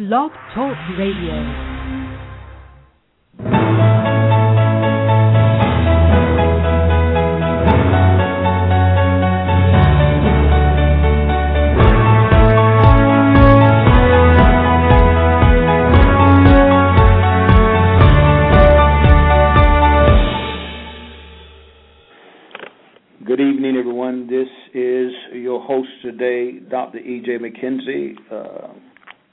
Blog Talk Radio. Good evening, everyone. This is your host today, Dr. E.J. McKenzie. Uh,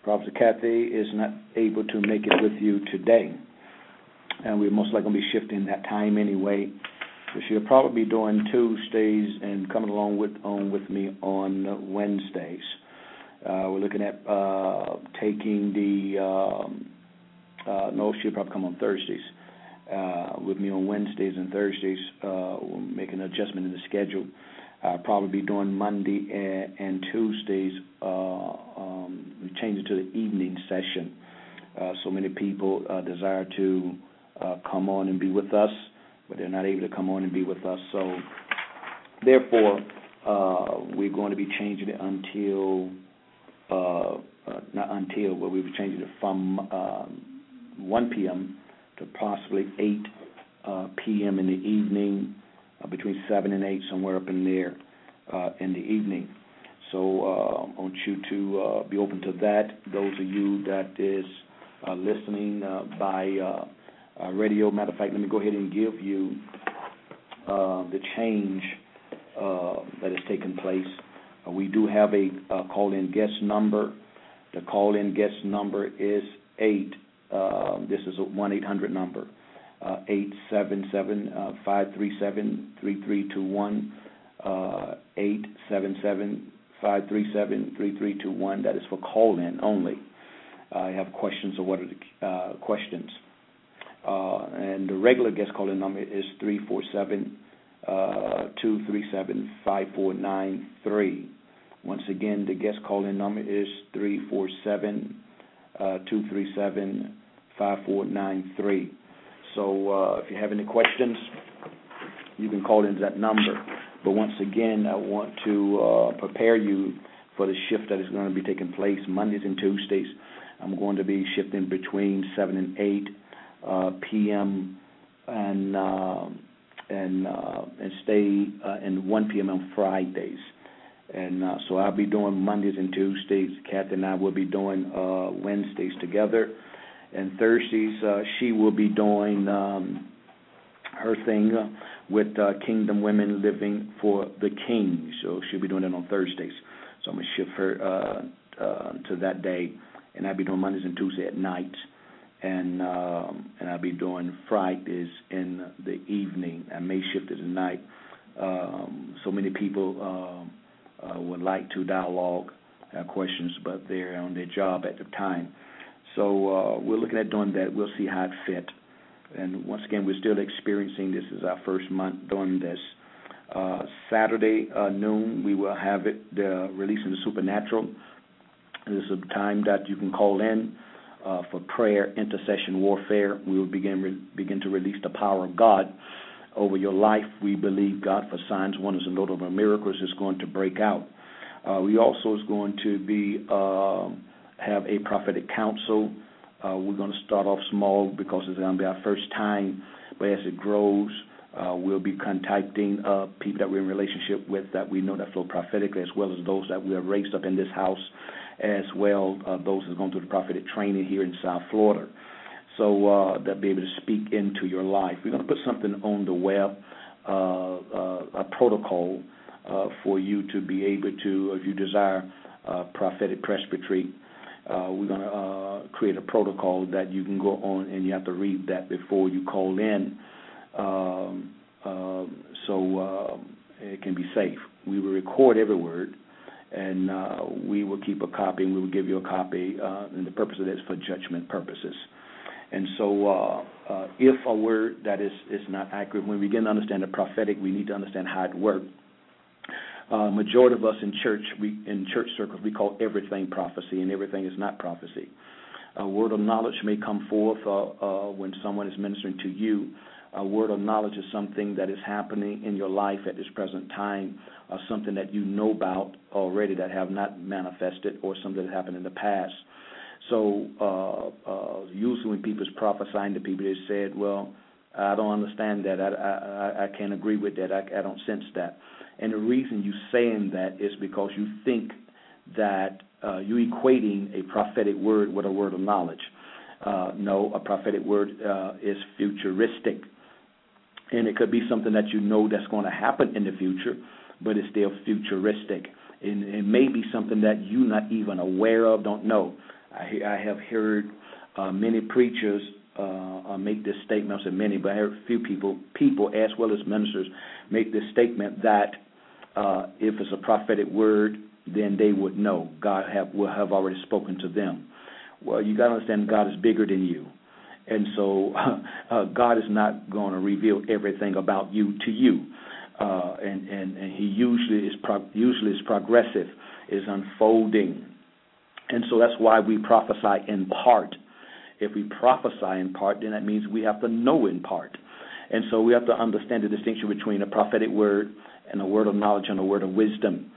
Professor Kathy is not able to make it with you today. And we're most likely going to be shifting that time anyway. So she'll probably be doing Tuesdays and coming along with on with me on Wednesdays. Uh, we're looking at uh, taking the um, uh, no, she'll probably come on Thursdays uh, with me on Wednesdays and Thursdays. Uh, we'll make an adjustment in the schedule uh, probably be doing Monday and, Tuesdays. Uh, um, we changed it to the evening session. Uh, so many people uh, desire to uh, come on and be with us, but they're not able to come on and be with us. So, therefore, uh, we're going to be changing it until not until, but we'll be changing it from um, 1 p.m. to possibly 8 uh, p.m. in the evening between seven and eight, somewhere up in there uh, in the evening. So uh, I want you to uh, be open to that. Those of you that is uh, listening uh, by uh, uh, radio, matter of fact, let me go ahead and give you uh, the change uh, that has taken place. Uh, we do have a uh, call-in guest number. The call-in guest number is eight. Uh, this is a one eight hundred number. Uh, eight seven seven uh, five three seven three three two one uh, eight seven seven five three seven three three two one. That is for call in only. I have questions or what are the questions? and the regular guest call in number is three four seven two three seven five four nine three. Once again, the guest call in number is three four seven two three seven five four nine three. So uh, if you have any questions, you can call into that number. But once again, I want to uh, prepare you for the shift that is going to be taking place Mondays and Tuesdays. I'm going to be shifting between 7 and 8 uh, p.m. and uh, and uh, and stay uh, in 1 p.m. on Fridays. And uh, so I'll be doing Mondays and Tuesdays. Kathy and I will be doing uh, Wednesdays together and Thursdays uh, she will be doing um, her thing uh, with uh, Kingdom Women Living for the King. So she'll be doing it on Thursdays. So I'm gonna shift her uh, uh, to that day, and I'll be doing Mondays and Tuesdays at night, and um, and I'll be doing Fridays in the evening. I may shift it at night. Um, so many people uh, uh, would like to dialogue, have questions, but they're on their job at the time. So uh, we're looking at doing that. We'll see how it fit. And once again, we're still experiencing this. is our first month doing this. Uh, Saturday uh, noon, we will have it the releasing the supernatural. This is a time that you can call in uh, for prayer, intercession, warfare. We will begin re- begin to release the power of God over your life. We believe God for signs, wonders, and notable miracles is going to break out. Uh, we also is going to be um, have a prophetic council. Uh, we're going to start off small because it's going to be our first time, but as it grows, uh, we'll be contacting uh, people that we're in relationship with that we know that flow prophetically, as well as those that we have raised up in this house, as well uh, those that are going through the prophetic training here in South Florida. So uh, they'll be able to speak into your life. We're going to put something on the web, uh, uh, a protocol uh, for you to be able to, if you desire, prophetic presbytery uh, we're going to uh, create a protocol that you can go on and you have to read that before you call in um, uh, so it can be safe. We will record every word and uh, we will keep a copy and we will give you a copy uh, and the purpose of that is for judgment purposes. And so, uh, uh, if a word that is, is not accurate, when we begin to understand the prophetic, we need to understand how it works uh, majority of us in church, we in church circles, we call everything prophecy, and everything is not prophecy. A word of knowledge may come forth uh, uh, when someone is ministering to you. A word of knowledge is something that is happening in your life at this present time, or something that you know about already that have not manifested, or something that happened in the past. So uh, uh, usually when people's prophesying to people, they said, "Well, I don't understand that. I I, I can't agree with that. I, I don't sense that." And the reason you saying that is because you think that uh, you're equating a prophetic word with a word of knowledge. Uh, no, a prophetic word uh, is futuristic, and it could be something that you know that's going to happen in the future, but it's still futuristic. And it may be something that you're not even aware of, don't know. I, I have heard uh, many preachers uh, uh, make this statement. I said many, but I heard a few people, people as well as ministers, make this statement that uh, if it's a prophetic word, then they would know. God have will have already spoken to them. Well, you got to understand God is bigger than you, and so uh, God is not going to reveal everything about you to you. Uh, and, and and He usually is pro- usually is progressive, is unfolding, and so that's why we prophesy in part. If we prophesy in part, then that means we have to know in part. And so we have to understand the distinction between a prophetic word and a word of knowledge and a word of wisdom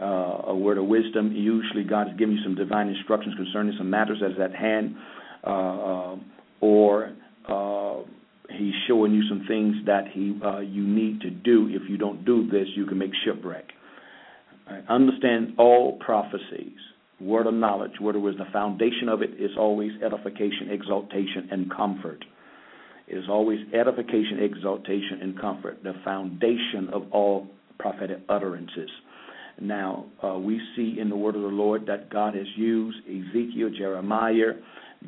uh, a word of wisdom. Usually, God is giving you some divine instructions concerning some matters that is at hand, uh, uh, or uh, He's showing you some things that He uh, you need to do. If you don't do this, you can make shipwreck. Right. Understand all prophecies. Word of knowledge, word of wisdom. The foundation of it is always edification, exaltation, and comfort. Is always edification, exaltation, and comfort. The foundation of all prophetic utterances. Now, uh, we see in the word of the Lord that God has used Ezekiel, Jeremiah,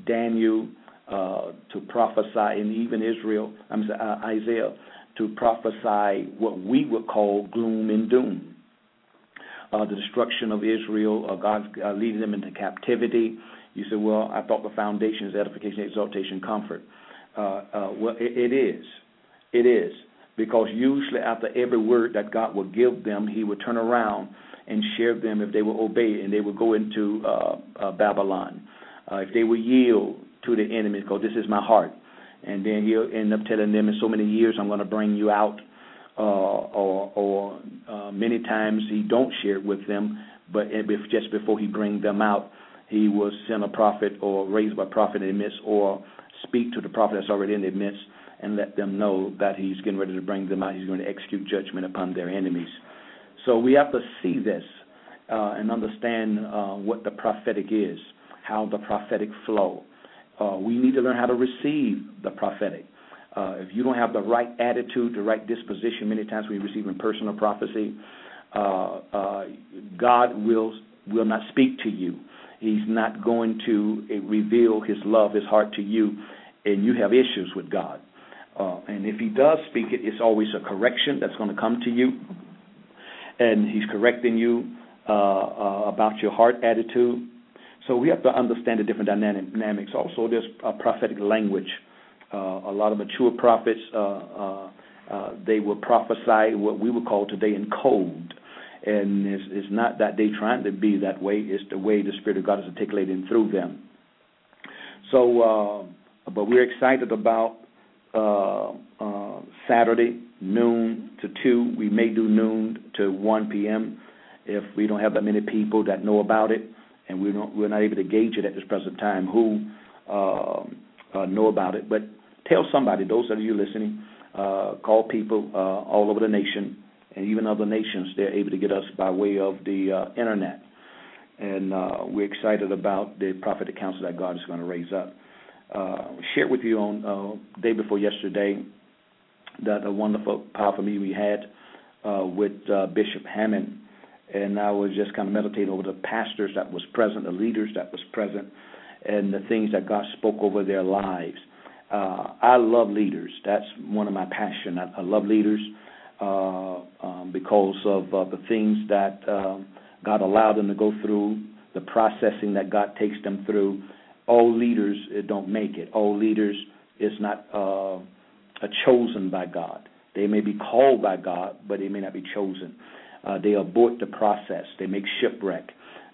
Daniel uh, to prophesy, and even Israel, I'm sorry, uh, Isaiah, to prophesy what we would call gloom and doom. Uh, the destruction of Israel, uh, God uh, leading them into captivity. You say, well, I thought the foundation is edification, exaltation, comfort. Well, it, it is. It is because usually after every word that God would give them, He would turn around and share them if they would obey, and they would go into uh, uh, Babylon. Uh, if they would yield to the enemy, because this is my heart, and then He'll end up telling them, in so many years, I'm going to bring you out. Uh, or, or uh, many times He don't share it with them, but just before He brings them out, He will send a prophet or raise a prophet in the midst, or speak to the prophet that's already in the midst and let them know that he's getting ready to bring them out. He's going to execute judgment upon their enemies. So we have to see this uh, and understand uh, what the prophetic is, how the prophetic flow. Uh, we need to learn how to receive the prophetic. Uh, if you don't have the right attitude, the right disposition, many times we receive in personal prophecy, uh, uh, God will will not speak to you. He's not going to reveal His love, His heart to you, and you have issues with God. Uh, and if he does speak it, it's always a correction that's going to come to you. And he's correcting you uh, uh, about your heart attitude. So we have to understand the different dynamics. Also, there's a prophetic language. Uh, a lot of mature prophets, uh, uh, they will prophesy what we would call today in code. And it's, it's not that they're trying to be that way, it's the way the Spirit of God is articulating through them. So, but we're excited about uh, uh, Saturday noon to two. We may do noon to one p.m. if we don't have that many people that know about it, and we don't we're not able to gauge it at this present time who uh, uh, know about it. But tell somebody. Those of you listening, uh, call people uh, all over the nation and even other nations. They're able to get us by way of the uh, internet, and uh, we're excited about the prophetic council that God is going to raise up uh, shared with you on uh, day before yesterday that a wonderful, powerful meeting we had uh, with uh, Bishop Hamon, and I was just kind of meditating over the pastors that was present, the leaders that was present, and the things that God spoke over their lives. Uh, I love leaders. That's one of my passion. I, I love leaders um, because of uh, the things that uh, God allowed them to go through, the processing that God takes them through, all leaders uh, don't make it. All leaders is not uh, chosen by God. They may be called by God, but they may not be chosen. Uh, they abort the process. They make shipwreck.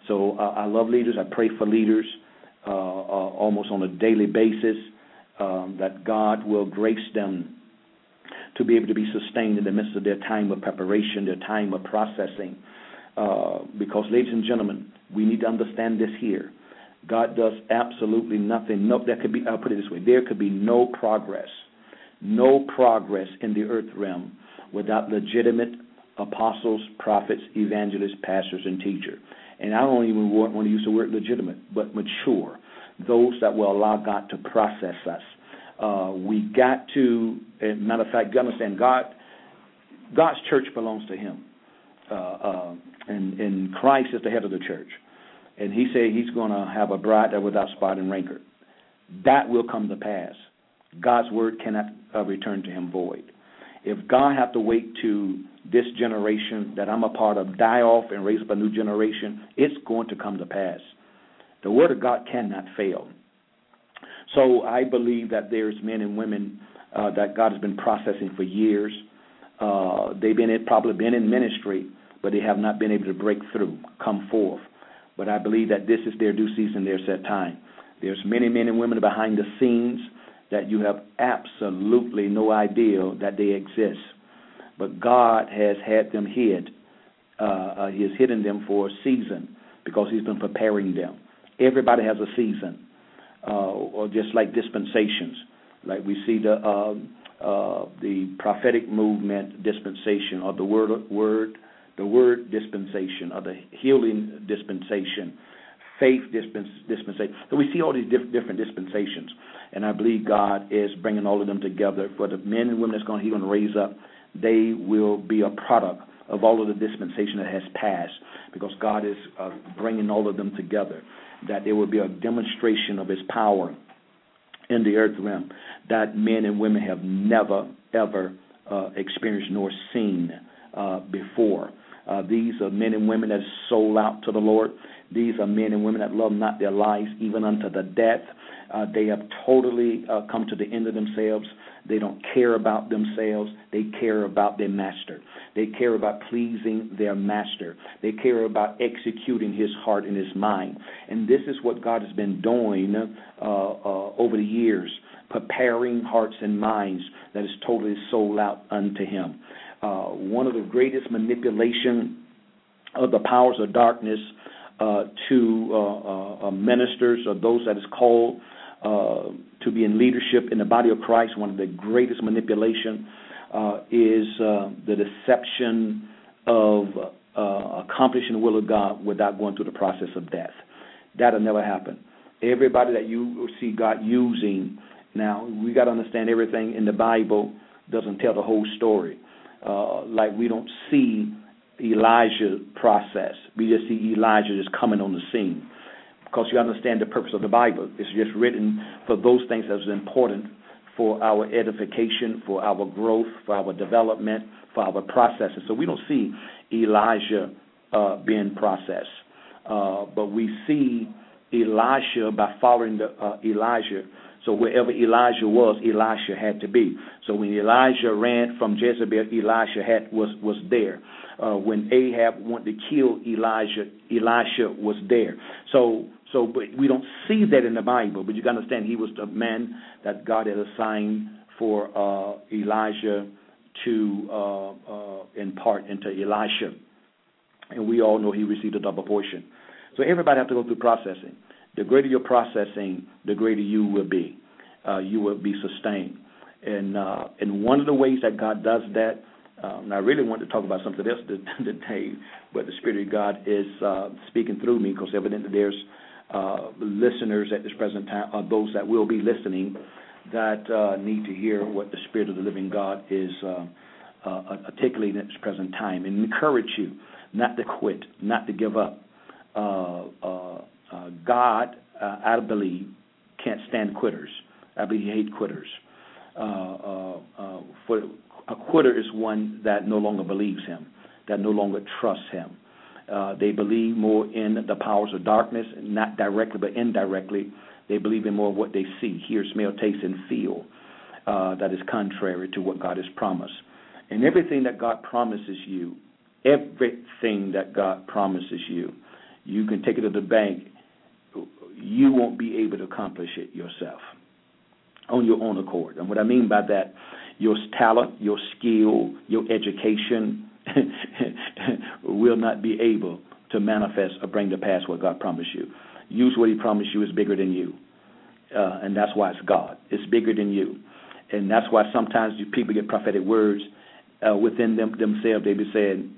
So uh, I love leaders. I pray for leaders uh, uh, almost on a daily basis um, that God will grace them to be able to be sustained in the midst of their time of preparation, their time of processing. Uh, because, ladies and gentlemen, we need to understand this here God does absolutely nothing. No, that could be. I'll put it this way: there could be no progress, no progress in the earth realm without legitimate apostles, prophets, evangelists, pastors, and teachers. And I don't even want, want to use the word legitimate, but mature. Those that will allow God to process us. Uh, we got to, matter of fact, understand, God, God's church belongs to Him, uh, uh, and, Christ is the head of the church. And He said He's going to have a bride that without spot and wrinkle. That will come to pass. God's word cannot return to Him void. If God have to wait to this generation that I'm a part of die off and raise up a new generation, it's going to come to pass. The word of God cannot fail. So I believe that there's men and women uh, that God has been processing for years. Uh, they've been in, probably been in ministry, but they have not been able to break through, come forth. But I believe that this is their due season, their set time. There's many men and women behind the scenes that you have absolutely no idea that they exist. But God has had them hid. Uh, uh, he has hidden them for a season because He's been preparing them. Everybody has a season uh, or just like dispensations. Like we see the uh, uh, the prophetic movement dispensation, or the word word the word dispensation, or the healing dispensation, faith dispensation. So we see all these diff- different dispensations, and I believe God is bringing all of them together for the men and women that's going He's going to raise up. They will be a product of all of the dispensation that has passed, because God is uh, bringing all of them together that there will be a demonstration of his power in the earth realm that men and women have never, ever uh, experienced nor seen uh, before. Uh, these are men and women that sold out to the Lord. These are men and women that love not their lives even unto the death. Uh, they have totally uh, come to the end of themselves. They don't care about themselves. They care about their master. They care about pleasing their master. They care about executing his heart and his mind. And this is what God has been doing uh, uh, over the years, preparing hearts and minds that is totally sold out unto him. Uh, one of the greatest manipulation of the powers of darkness uh, to uh, uh, ministers or those that is called to be in leadership in the body of Christ, one of the greatest manipulation uh, is uh, the deception of uh, accomplishing the will of God without going through the process of death. That'll never happen. Everybody that you see God using now, we got to understand everything in the Bible doesn't tell the whole story. Uh, like we don't see Elijah process. We just see Elijah just coming on the scene because you understand the purpose of the Bible. It's just written for those things that is important for our edification, for our growth, for our development, for our processes. So we don't see Elijah uh, being processed, uh, but we see Elisha by following the, uh, Elijah. So wherever Elijah was, Elisha had to be. So when Elijah ran from Jezebel, Elisha had was was there. Uh, when Ahab wanted to kill Elijah, Elisha was there. So so, but we don't see that in the Bible. But you got to understand, he was the man that God had assigned for uh, Elijah to uh, uh, impart into Elisha, and we all know he received a double portion. So everybody have to go through processing. The greater your processing, the greater you will be. Uh, you will be sustained. And uh, and one of the ways that God does that, um, I really want to talk about something else today, but the Spirit of God is uh, speaking through me because evidently there's listeners at this present time, or those that will be listening, that uh, need to hear what the Spirit of the living God is uh, uh, articulating at this present time, and encourage you not to quit, not to give up. Uh, God, I believe, can't stand quitters. I believe He hates quitters. for a quitter is one that no longer believes Him, that no longer trusts Him. Uh, they believe more in the powers of darkness, not directly but indirectly. They believe in more of what they see, hear, smell, taste, and feel uh, that is contrary to what God has promised. And everything that God promises you, everything that God promises you, you can take it to the bank. You won't be able to accomplish it yourself on your own accord. And what I mean by that, your talent, your skill, your education, will not be able to manifest or bring to pass what God promised you. use what He promised you is bigger than you, uh, and that's why it's God. It's bigger than you, and that's why sometimes you, people get prophetic words uh, within them themselves. They be saying,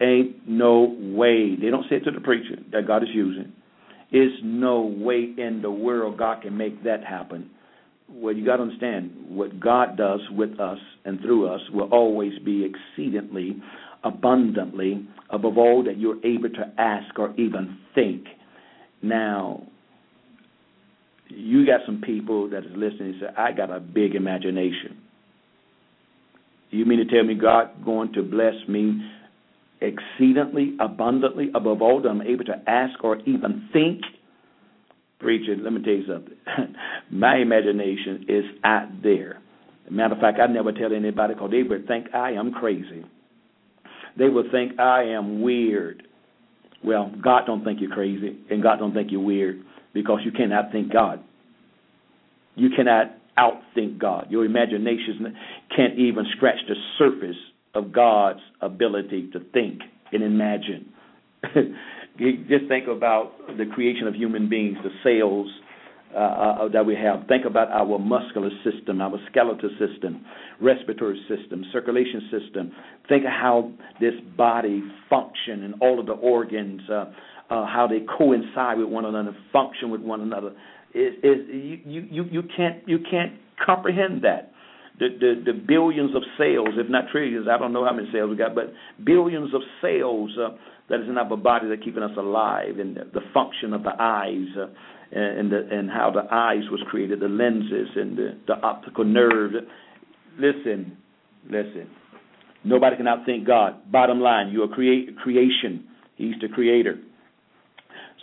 "Ain't no way." They don't say it to the preacher that God is using. It's no way in the world God can make that happen. Well, you got to understand what God does with us and through us will always be exceedingly abundantly above all that you're able to ask or even think. Now, you got some people that is listening and say, I got a big imagination. You mean to tell me God going to bless me exceedingly abundantly above all that I'm able to ask or even think? Preacher, let me tell you something. My imagination is out there. Matter of fact, I never tell anybody because they would think I am crazy. They would think I am weird. Well, God don't think you're crazy, and God don't think you're weird because you cannot think God. You cannot outthink God. Your imagination can't even scratch the surface of God's ability to think and imagine. just think about the creation of human beings, the cells uh, uh, that we have. Think about our muscular system, our skeletal system, respiratory system, circulation system. Think of how this body function and all of the organs, uh, uh, how they coincide with one another, function with one another. It, it, you, you, you can't you can't comprehend that. The, the, the billions of cells, if not trillions, I don't know how many cells we got, but billions of cells uh, that is in our body that are keeping us alive, and the, the function of the eyes, uh, and the, and how the eyes was created, the lenses and the, the optical nerve. Listen, listen. Nobody can outthink God. Bottom line, you are create, creation. He's the creator.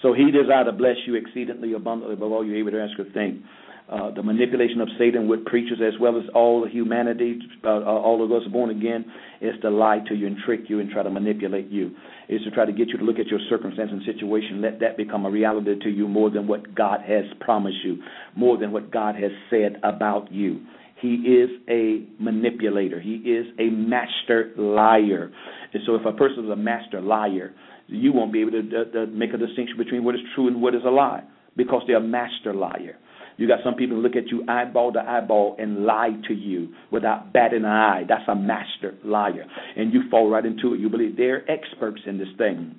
So he desires to bless you exceedingly abundantly above all you're able to ask or think. Uh, the manipulation of Satan with preachers as well as all humanity, uh, uh, all of us born again, is to lie to you and trick you and try to manipulate you. Is to try to get you to look at your circumstance and situation, let that become a reality to you more than what God has promised you, more than what God has said about you. He is a manipulator. He is a master liar. And so, if a person is a master liar, you won't be able to make a distinction between what is true and what is a lie because they're a master liar. You got some people look at you eyeball to eyeball and lie to you without batting an eye. That's a master liar. And you fall right into it. You believe they're experts in this thing.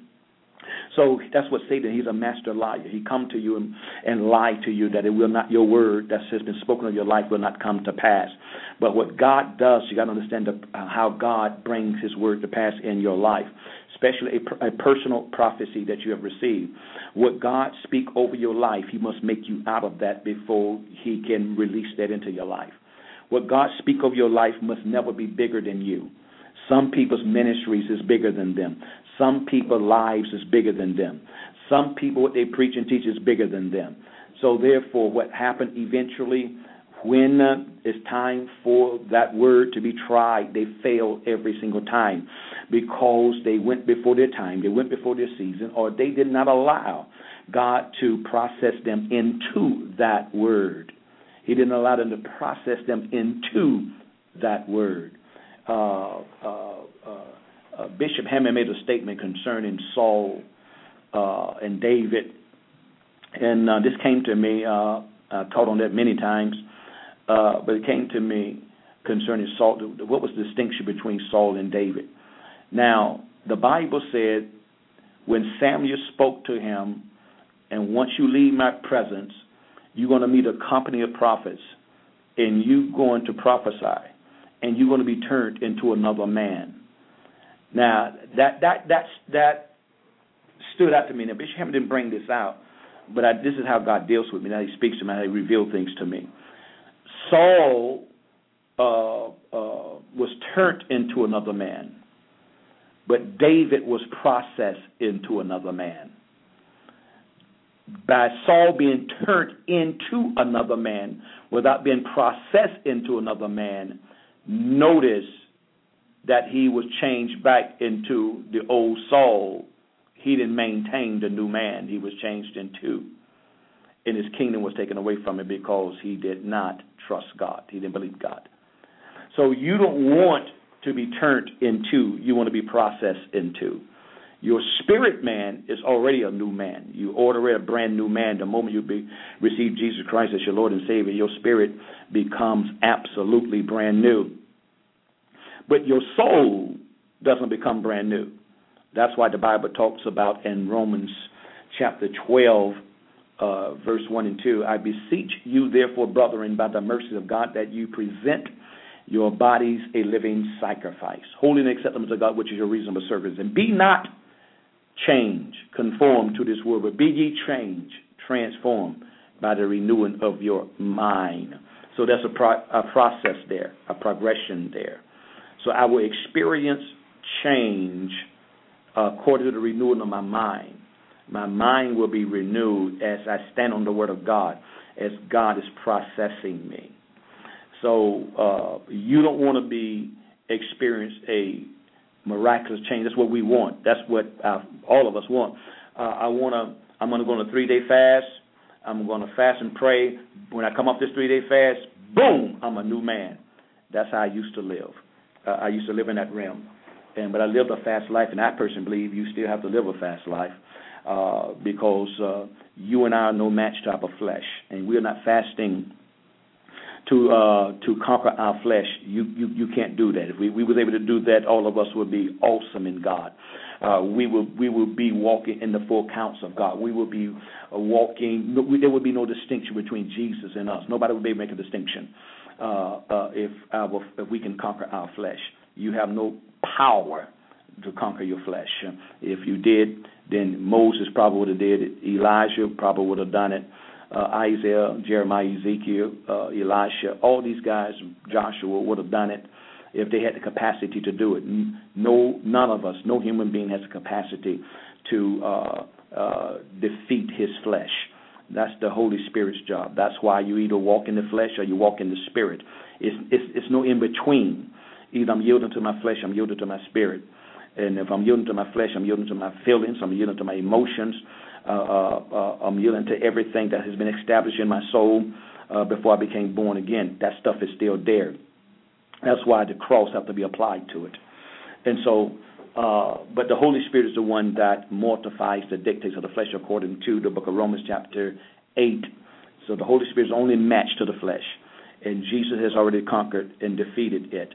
So that's what Satan. He's a master liar. He come to you and, and lie to you that it will not your word that has been spoken of your life will not come to pass. But what God does, you got to understand the, uh, how God brings His word to pass in your life especially a, a, personal prophecy that you have received. What God speak over your life, He must make you out of that before He can release that into your life. What God speak over your life must never be bigger than you. Some people's ministries is bigger than them. Some people's lives is bigger than them. Some people what they preach and teach is bigger than them. So therefore, what happened eventually when uh, it's time for that word to be tried, they fail every single time because they went before their time, they went before their season, or they did not allow God to process them into that word. He didn't allow them to process them into that word. Uh, uh, uh, uh Bishop Hamon made a statement concerning Saul uh, and David, and this came to me. I taught on that many times. Uh, but it came to me concerning Saul. What was the distinction between Saul and David? Now, the Bible said when Samuel spoke to him, and once you leave my presence, you're going to meet a company of prophets, and you're going to prophesy, and you're going to be turned into another man. Now, that that that's that stood out to me. Now, Bishop Hamon didn't bring this out, but I, this is how God deals with me. Now He speaks to me, how He reveals things to me. Saul uh, uh, was turned into another man, but David was processed into another man. By Saul being turned into another man without being processed into another man, notice that he was changed back into the old Saul. He didn't maintain the new man, he was changed into and his kingdom was taken away from him because he did not trust God. He didn't believe God. So you don't want to be turned into, you want to be processed into. Your spirit man is already a new man. You already a brand new man. The moment you be, receive Jesus Christ as your Lord and Savior, your spirit becomes absolutely brand new. But your soul doesn't become brand new. That's why the Bible talks about in Romans chapter 12, uh, verse 1 and 2 I beseech you, therefore, brethren, by the mercy of God, that you present your bodies a living sacrifice, holy and acceptable to God, which is your reasonable service. And be not changed, conformed to this world, but be ye changed, transformed by the renewing of your mind. So that's a, pro- a process there, a progression there. So I will experience change uh, according to the renewing of my mind. My mind will be renewed as I stand on the Word of God, as God is processing me. So uh, you don't want to be experience a miraculous change. That's what we want. That's what uh, all of us want. Uh, I want to. I'm going to go on a three day fast. I'm going to fast and pray. When I come off this three day fast, boom, I'm a new man. That's how I used to live. Uh, I used to live in that realm, and but I lived a fast life, and I personally believe you still have to live a fast life because uh, you and I are no match to our flesh, and we are not fasting to uh, to conquer our flesh. You, you you can't do that. If we, we was able to do that, all of us would be awesome in God. Uh, we will we will be walking in the full counts of God. We will be uh, walking. We, there would be no distinction between Jesus and us. Nobody would be able to make a distinction uh, uh, if our, if we can conquer our flesh. You have no power to conquer your flesh. If you did, then Moses probably would have did it. Elijah probably would have done it. Uh, Isaiah, Jeremiah, Ezekiel, uh, Elisha, all these guys, Joshua would have done it if they had the capacity to do it. No, none of us, no human being has the capacity to uh, uh, defeat his flesh. That's the Holy Spirit's job. That's why you either walk in the flesh or you walk in the Spirit. It's it's, it's no in between. Either I'm yielding to my flesh, I'm yielding to my spirit. And if I'm yielding to my flesh, I'm yielding to my feelings, I'm yielding to my emotions, uh, uh, uh, I'm yielding to everything that has been established in my soul uh, before I became born again. That stuff is still there. That's why the cross have to be applied to it. And so, uh, but the Holy Spirit is the one that mortifies the dictates of the flesh, according to the book of Romans, chapter 8. So the Holy Spirit is only matched to the flesh. And Jesus has already conquered and defeated it.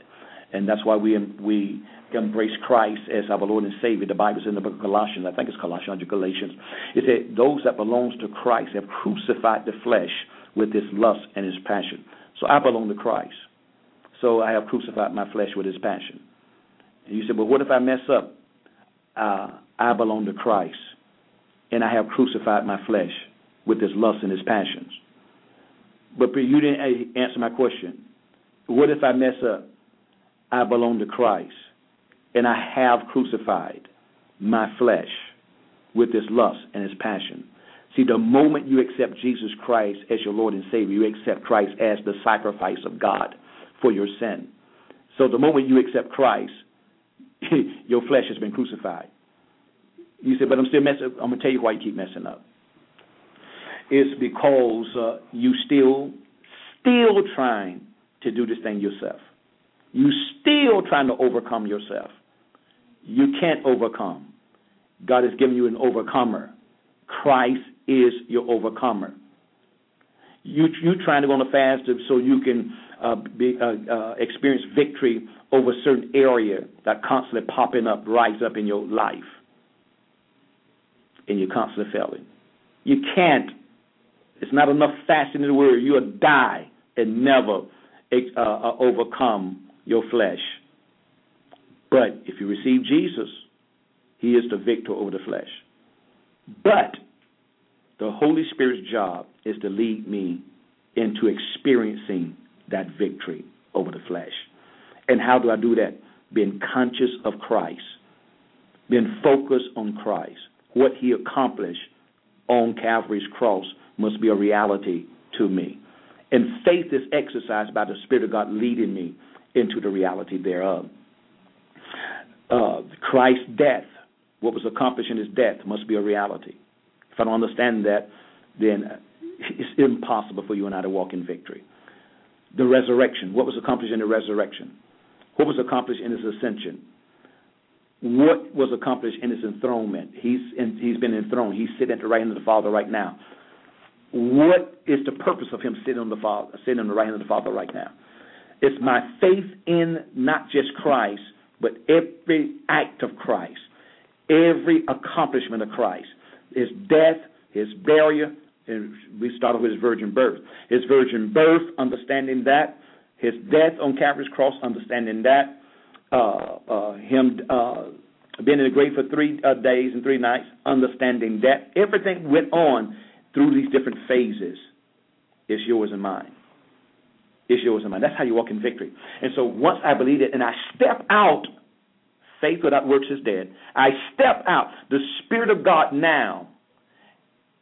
And that's why we we embrace Christ as our Lord and Savior. The Bible says in the book of Colossians, I think it's Colossians or Galatians, it said, Those that belongs to Christ have crucified the flesh with its lust and its passion. So I belong to Christ. So I have crucified my flesh with its passion. And you said, Well, what if I mess up? Uh, I belong to Christ, and I have crucified my flesh with its lust and its passions. But you didn't answer my question. What if I mess up? I belong to Christ, and I have crucified my flesh with its lust and its passion. See, the moment you accept Jesus Christ as your Lord and Savior, you accept Christ as the sacrifice of God for your sin. So the moment you accept Christ, your flesh has been crucified. You say, but I'm still messing. I'm gonna tell you why you keep messing up. It's because uh, you still, still trying to do this thing yourself. You still trying to overcome yourself. You can't overcome. God has given you an overcomer. Christ is your overcomer. You you trying to go on a fast so you can uh, be, uh, uh, experience victory over certain area that constantly popping up, rise up in your life, and you're constantly failing. You can't. It's not enough fasting in the world. You'll die and never uh, uh, overcome your flesh. But if you receive Jesus, He is the victor over the flesh. But the Holy Spirit's job is to lead me into experiencing that victory over the flesh. And how do I do that? Being conscious of Christ, being focused on Christ. What He accomplished on Calvary's cross must be a reality to me. And faith is exercised by the Spirit of God leading me into the reality thereof. Uh, Christ's death, what was accomplished in his death, must be a reality. If I don't understand that, then it's impossible for you and I to walk in victory. The resurrection, what was accomplished in the resurrection? What was accomplished in his ascension? what was accomplished in his enthronement. He's in, he's been enthroned. He's sitting at the right hand of the Father right now. What is the purpose of him sitting on the Father, sitting on the right hand of the Father right now? It's my faith in not just Christ, but every act of Christ, every accomplishment of Christ, his death, his burial, and we started with his virgin birth. His virgin birth, understanding that. His death on Calvary's cross, understanding that. Uh, uh, him uh, being in the grave for three uh, days and three nights, understanding that. Everything went on through these different phases. It's yours and mine. It's yours and mine. That's how you walk in victory. And so once I believe it and I step out, faith without works is dead. I step out. The Spirit of God now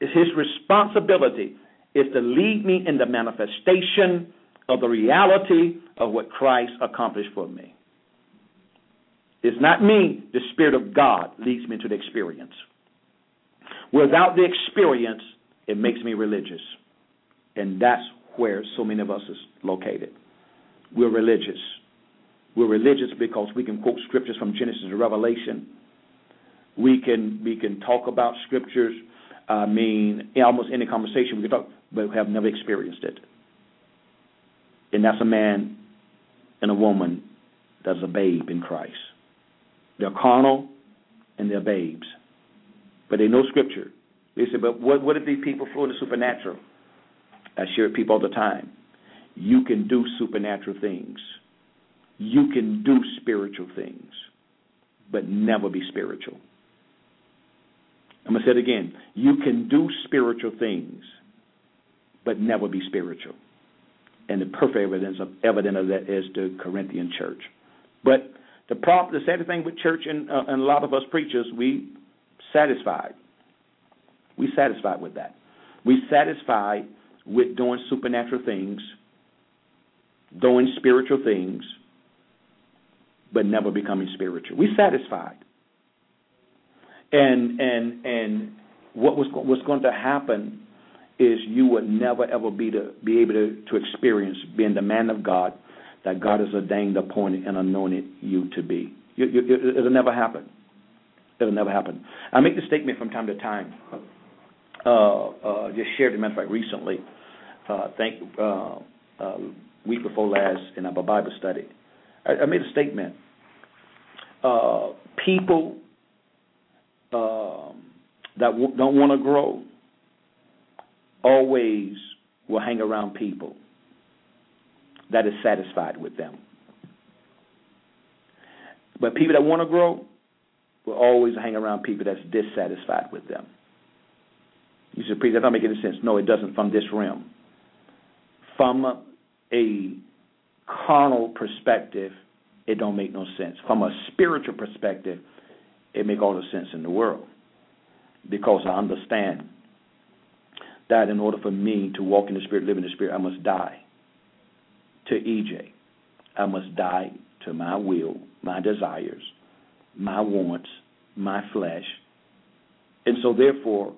is his responsibility is to lead me in the manifestation of the reality of what Christ accomplished for me. It's not me, the Spirit of God leads me into the experience. Without the experience, it makes me religious. And that's where so many of us is located. We're religious. We're religious because we can quote scriptures from Genesis to Revelation. We can we can talk about scriptures I mean, in almost any conversation we can talk, but we have never experienced it. And that's a man and a woman that's a babe in Christ. They're carnal and they're babes, but they know Scripture. They say, but what, what if these people flow in the supernatural? I share with people all the time. You can do supernatural things. You can do spiritual things, but never be spiritual. I'm going to say it again. You can do spiritual things, but never be spiritual. And the perfect evidence of evidence of that is the Corinthian church. But the problem, the sad thing with church and, uh, and a lot of us preachers, we satisfied. We satisfied with that. We satisfied with doing supernatural things, doing spiritual things, but never becoming spiritual. We satisfied and and and what was what's going to happen is you would never ever be to be able to, to experience being the man of God that God has ordained, appointed, and anointed you to be. You, you, it'll never happen. It'll never happen. I make the statement from time to time. Uh, uh, just shared, a matter of fact, recently. Uh, think uh, uh, week before last in our Bible study. I, I made a statement. People um, that w- don't want to grow always will hang around people that is satisfied with them. But people that want to grow will always hang around people that's dissatisfied with them. You said, "Preacher, that don't make any sense." No, it doesn't from this realm. From a carnal perspective, it don't make no sense. From a spiritual perspective, it make all the sense in the world because I understand that in order for me to walk in the spirit, live in the spirit, I must die to EJ. I must die to my will, my desires, my wants, my flesh. And so therefore,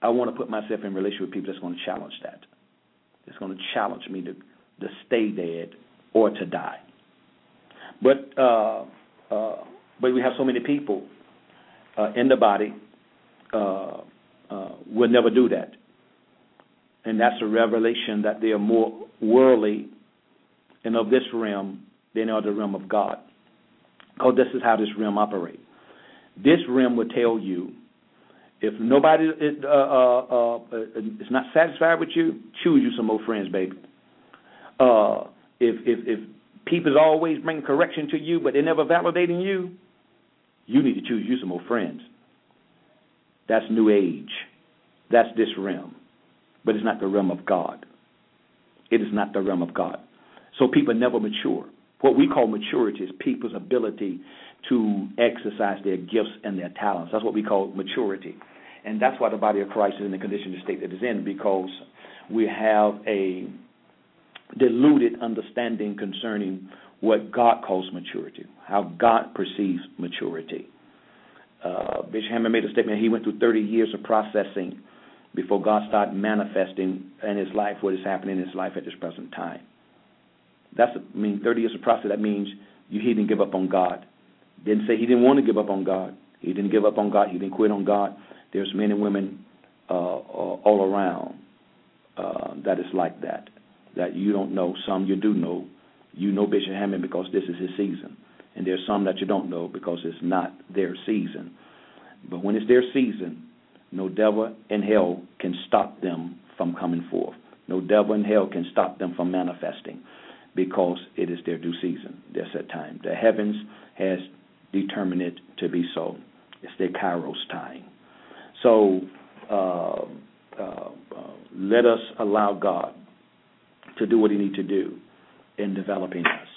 I want to put myself in relation with people that's going to challenge that. That's going to challenge me to to stay dead or to die. But uh, uh, but we have so many people uh, in the body uh, uh, will never do that. And that's a revelation that they are more worldly and of this realm than of the realm of God. Because this is how this realm operates. This realm will tell you if nobody uh, uh, uh, is not satisfied with you, choose you some more friends, baby. Uh, if if if people always bring correction to you, but they're never validating you, you need to choose you some more friends. That's new age. That's this realm. But it's not the realm of God. It is not the realm of God. So people never mature. What we call maturity is people's ability to exercise their gifts and their talents. That's what we call maturity. And that's why the body of Christ is in the condition, the state that it's in, because we have a diluted understanding concerning what God calls maturity, how God perceives maturity. Uh, Bishop Hamon made a statement. He went through 30 years of processing before God started manifesting in his life what is happening in his life at this present time. That's I mean 30 years of process. That means you he didn't give up on God, Didn't say he didn't want to give up on God. He didn't give up on God. He didn't quit on God. There's men and women uh, all around uh, that is like that. That you don't know. Some you do know. You know Bishop Hamon because this is his season, and there's some that you don't know because it's not their season. But when it's their season, no devil in hell can stop them from coming forth. No devil in hell can stop them from manifesting because it is their due season, their set time. The heavens has determined it to be so. It's their kairos time. So uh, uh, let us allow God to do what He needs to do in developing us.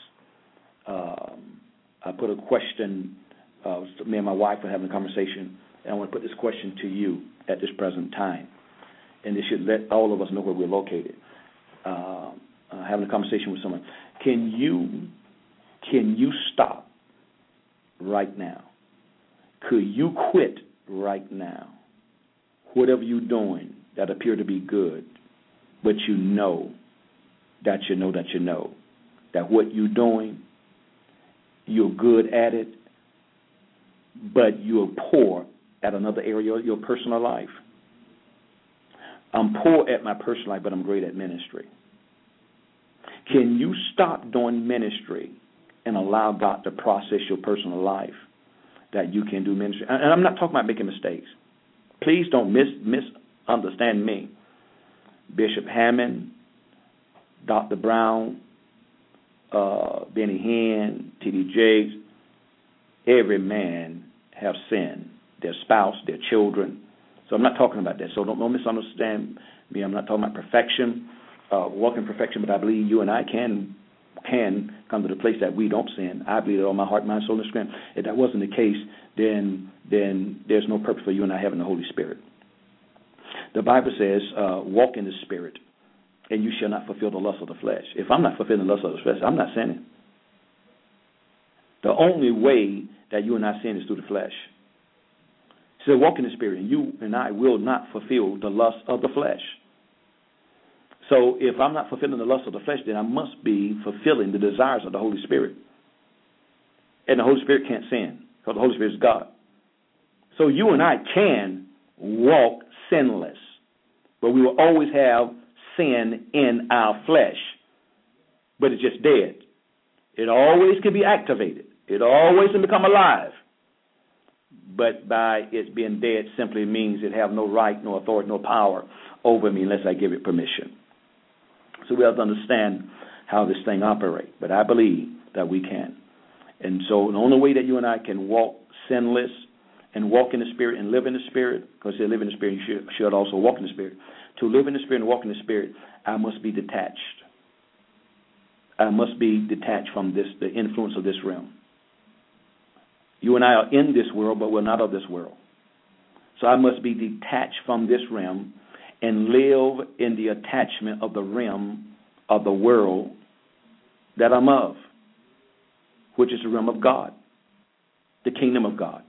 Um, I put a question. Uh, me and my wife were having a conversation, and I want to put this question to you at this present time, and this should let all of us know where we're located. Uh, having a conversation with someone. Can you can you stop right now? Could you quit right now? Whatever you're doing that appear to be good, but you know that you know that you know that what you're doing, you're good at it, but you're poor at another area of your personal life. I'm poor at my personal life, but I'm great at ministry. Can you stop doing ministry and allow God to process your personal life that you can do ministry? And I'm not talking about making mistakes. Please don't mis- misunderstand me. Bishop Hamon, Dr. Brown, uh, Benny Hinn, T.D. Jakes, every man have sinned. Their spouse, their children. So I'm not talking about that. So don't, don't misunderstand me. I'm not talking about perfection uh, walk in perfection, but I believe you and I can can come to the place that we don't sin. I believe it all my heart, mind, soul, and strength. If that wasn't the case, then then there's no purpose for you and I having the Holy Spirit. The Bible says, uh, "Walk in the Spirit, and you shall not fulfill the lust of the flesh." If I'm not fulfilling the lust of the flesh, I'm not sinning. The only way that you and I sin is through the flesh. So walk in the Spirit, and you and I will not fulfill the lust of the flesh. So if I'm not fulfilling the lust of the flesh, then I must be fulfilling the desires of the Holy Spirit. And the Holy Spirit can't sin because the Holy Spirit is God. So you and I can walk sinless, but we will always have sin in our flesh. But it's just dead. It always can be activated. It always can become alive. But by its being dead simply means it have no right, no authority, no power over me unless I give it permission. So we have to understand how this thing operates. But I believe that we can. And so the only way that you and I can walk sinless and walk in the Spirit and live in the Spirit, because you live in the Spirit, you should, should also walk in the Spirit. To live in the Spirit and walk in the Spirit, I must be detached. I must be detached from this, the influence of this realm. You and I are in this world, but we're not of this world. So I must be detached from this realm and live in the attachment of the realm of the world that I'm of, which is the realm of God, the kingdom of God.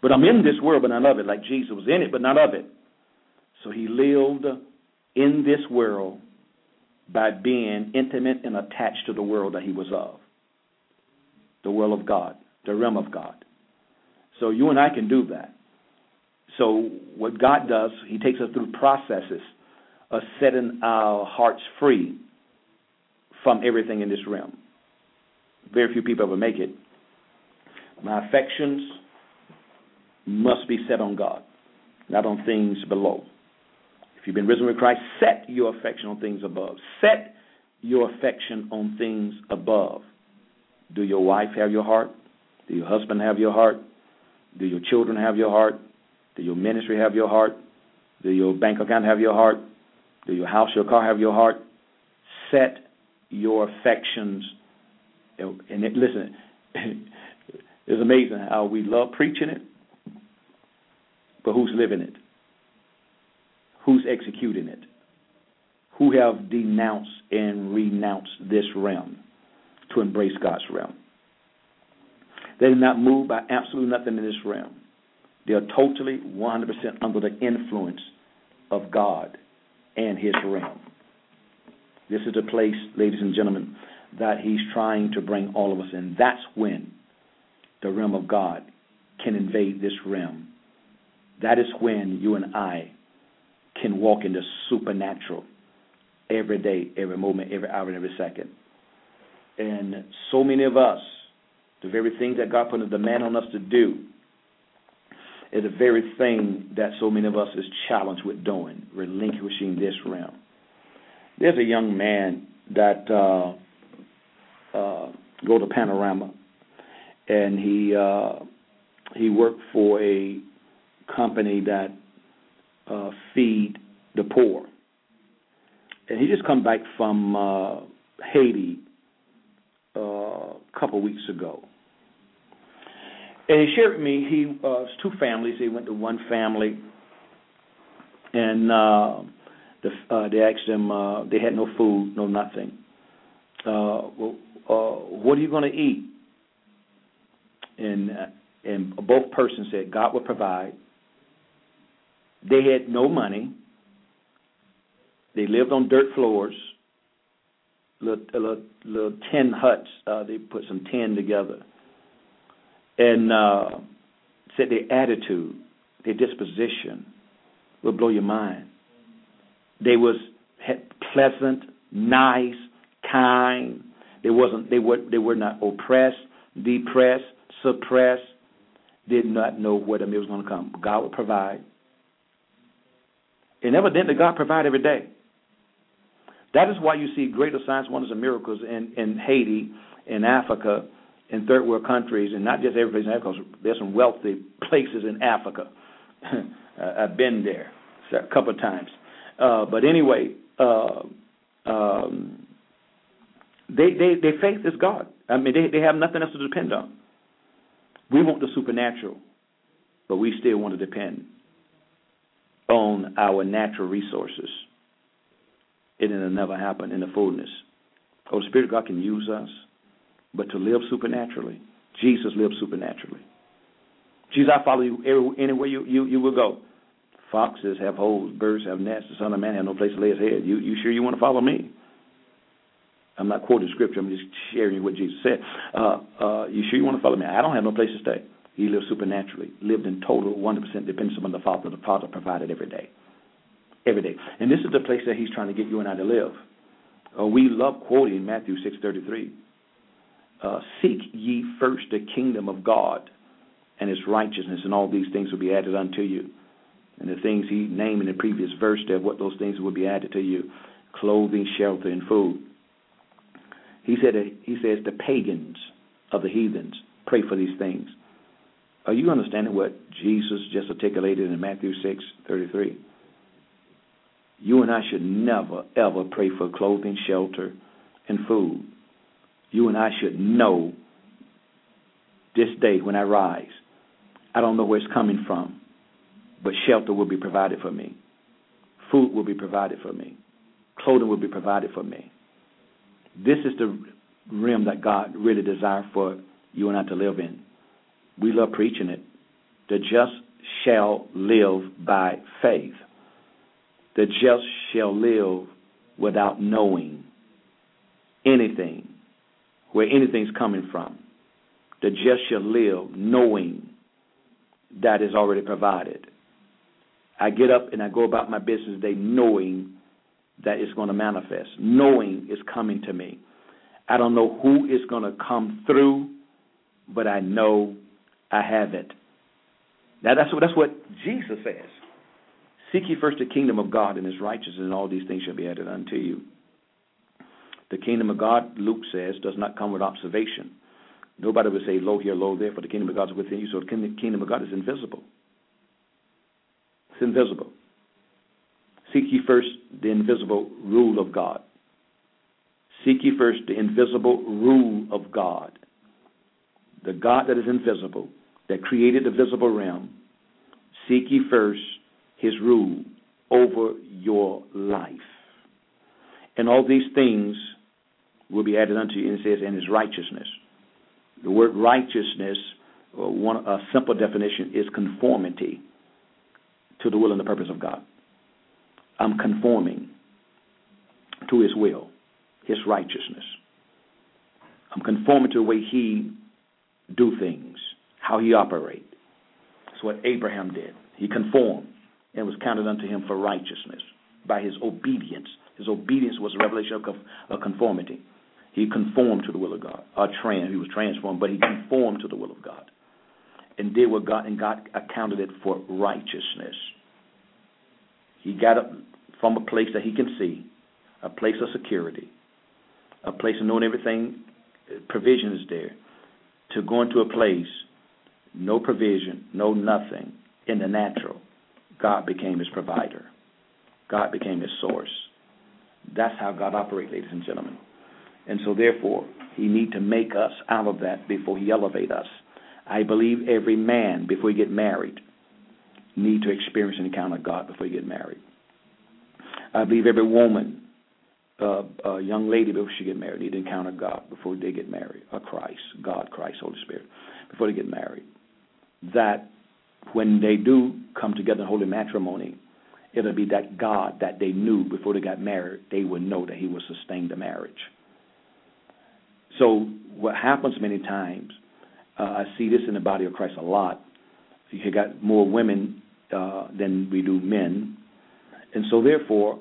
But I'm in this world, but not of it, like Jesus was in it, but not of it. So he lived in this world by being intimate and attached to the world that he was of the world of God, the realm of God. So you and I can do that. So what God does, He takes us through processes of setting our hearts free from everything in this realm. Very few people ever make it. My affections must be set on God, not on things below. If you've been risen with Christ, set your affection on things above. Set your affection on things above. Do your wife have your heart? Do your husband have your heart? Do your children have your heart? Do your ministry have your heart? Do your bank account have your heart? Do your house, your car have your heart? Set your affections. And listen, it's amazing how we love preaching it, but who's living it? Who's executing it? Who have denounced and renounced this realm to embrace God's realm? They are not moved by absolutely nothing in this realm. They are totally 100% under the influence of God and His realm. This is a place, ladies and gentlemen, that He's trying to bring all of us in. That's when the realm of God can invade this realm. That is when you and I can walk in the supernatural every day, every moment, every hour, and every second. And so many of us, the very things that God put a demand on us to do, is the very thing that so many of us is challenged with doing, relinquishing this realm. There's a young man that uh, uh, go to Panorama, and he uh, he worked for a company that uh, feed the poor, and he just come back from uh, Haiti uh, a couple weeks ago. And he shared with me he uh, two families. He went to one family, and uh, the, uh, they asked him. Uh, they had no food, no nothing. Uh, well, uh, what are you going to eat? And uh, and both persons said God would provide. They had no money. They lived on dirt floors, little, little, little tin huts. Uh, they put some tin together, and uh, said their attitude, their disposition, will blow your mind. They was pleasant, nice, kind. They wasn't. They were. They were not oppressed, depressed, suppressed. Did not know where the meal was going to come. God would provide. And evidently, God provide every day. That is why you see greater signs, wonders, and miracles in, in Haiti, in Africa, in third world countries, and not just every place in Africa. There's some wealthy places in Africa. I've been there a couple of times. Uh, but anyway, uh, um, they, they, their faith is God. I mean, they, they have nothing else to depend on. We want the supernatural, but we still want to depend on our natural resources. It'll never happen in the fullness. Oh, the Spirit of God can use us, but to live supernaturally, Jesus lived supernaturally. Jesus, I follow you anywhere you, you, you will go. Foxes have holes, birds have nests, the Son of Man has no place to lay his head. You, you sure you want to follow me? I'm not quoting scripture. I'm just sharing what Jesus said. Uh, uh, you sure you want to follow me? I don't have no place to stay. He lived supernaturally, lived in total 100% dependence upon the Father. The Father provided every day. Every day. And this is the place that he's trying to get you and I to live. Uh, we love quoting Matthew 6.33. Uh, Seek ye first the kingdom of God and his righteousness, and all these things will be added unto you. And the things he named in the previous verse there, what those things will be added to you clothing, shelter, and food. He said he says the pagans of the heathens pray for these things. Are you understanding what Jesus just articulated in Matthew six thirty three? You and I should never ever pray for clothing, shelter, and food. You and I should know this day when I rise. I don't know where it's coming from, but shelter will be provided for me. Food will be provided for me. Clothing will be provided for me. This is the realm that God really desires for you and I to live in. We love preaching it. The just shall live by faith. The just shall live without knowing anything, where anything's coming from. The just shall live knowing that is already provided. I get up and I go about my business day knowing that it's going to manifest, knowing it's coming to me. I don't know who is going to come through, but I know I have it. Now that's what that's what Jesus says. Seek ye first the kingdom of God and his righteousness, and all these things shall be added unto you. The kingdom of God, Luke says, does not come with observation. Nobody would say, Lo here, lo there, for the kingdom of God is within you. So the kingdom of God is invisible. It's invisible. Seek ye first the invisible rule of God. Seek ye first the invisible rule of God. The God that is invisible, that created the visible realm. Seek ye first his rule over your life. And all these things will be added unto you. And it says, and his righteousness. The word righteousness, uh, one a simple definition, is conformity to the will and the purpose of God. I'm conforming to his will, his righteousness. I'm conforming to the way he do things. How he operated. That's what Abraham did. He conformed and was counted unto him for righteousness by his obedience. His obedience was a revelation of, conformity. He conformed to the will of God. Or trans, he was transformed, but he conformed to the will of God, and did what God and God accounted it for righteousness. He got up from a place that he can see, a place of security, a place of knowing everything, provision is there, to go into a place, no provision, no nothing in the natural. God became his provider. God became his source. That's how God operates, ladies and gentlemen. And so therefore, he need to make us out of that before he elevate us. I believe every man before he get married need to experience an encounter of God before you get married. I believe every woman, uh, a young lady before she get married, need to encounter God before they get married, or Christ, God, Christ, Holy Spirit, before they get married. That when they do come together in holy matrimony, it'll be that God that they knew before they got married, they would know that He would sustain the marriage. So what happens many times, uh, I see this in the body of Christ a lot. You got more women uh, than we do men, and so therefore,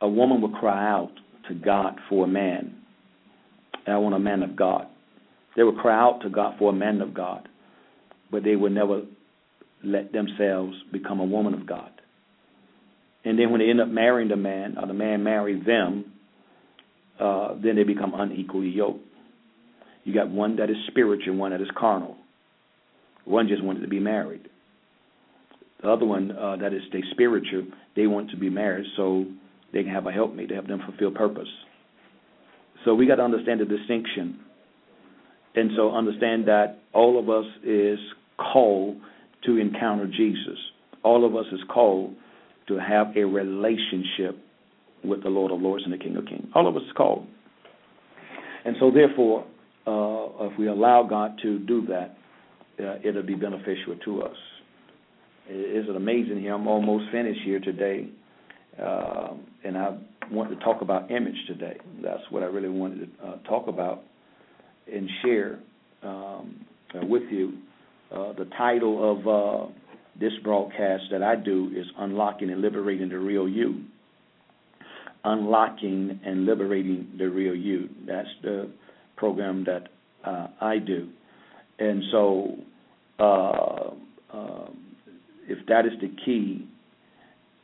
a woman will cry out to God for a man. And I want a man of God. They would cry out to God for a man of God, but they would never let themselves become a woman of God. And then when they end up marrying the man, or the man marries them, uh, then they become unequally yoked. You got one that is spiritual, one that is carnal. One just wanted to be married. The other one uh, that is they spiritual, they want to be married so they can have a helpmate to help them fulfill purpose. So we got to understand the distinction, and so understand that all of us is called to encounter Jesus. All of us is called to have a relationship with the Lord of Lords and the King of Kings. All of us is called, and so therefore, uh, if we allow God to do that, uh, it'll be beneficial to us. Is it amazing here? I'm almost finished here today, uh, and I want to talk about image today. That's what I really wanted to uh, talk about and share um, with you. Uh, the title of uh, this broadcast that I do is Unlocking and Liberating the Real You. Unlocking and Liberating the Real You. That's the program that uh, I do. And so, um, if that is the key,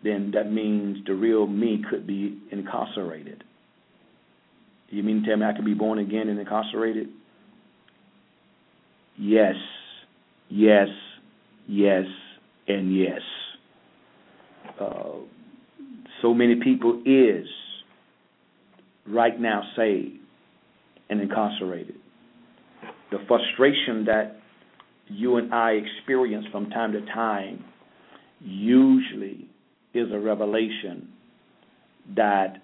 then that means the real me could be incarcerated. You mean to tell me I could be born again and incarcerated? Yes, yes, yes, and yes. Uh, so many people is right now saved and incarcerated. The frustration that you and I experience from time to time usually is a revelation that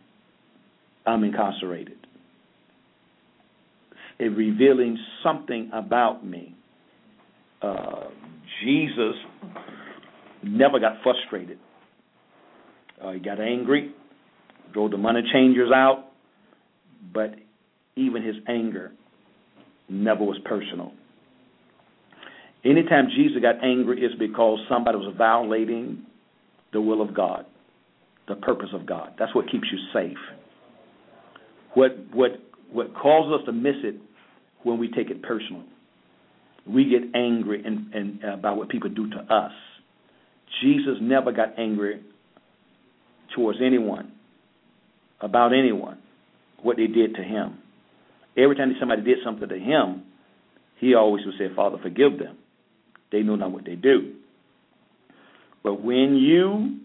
I'm incarcerated. It revealing something about me. Uh, Jesus never got frustrated. Uh, he got angry, drove the money changers out, but even his anger never was personal. Anytime Jesus got angry, it's because somebody was violating the will of God, the purpose of God. That's what keeps you safe. What what what causes us to miss it when we take it personal. We get angry and, and about what people do to us. Jesus never got angry towards anyone, about anyone, what they did to him. Every time somebody did something to him, he always would say, Father, forgive them. They know not what they do. But when you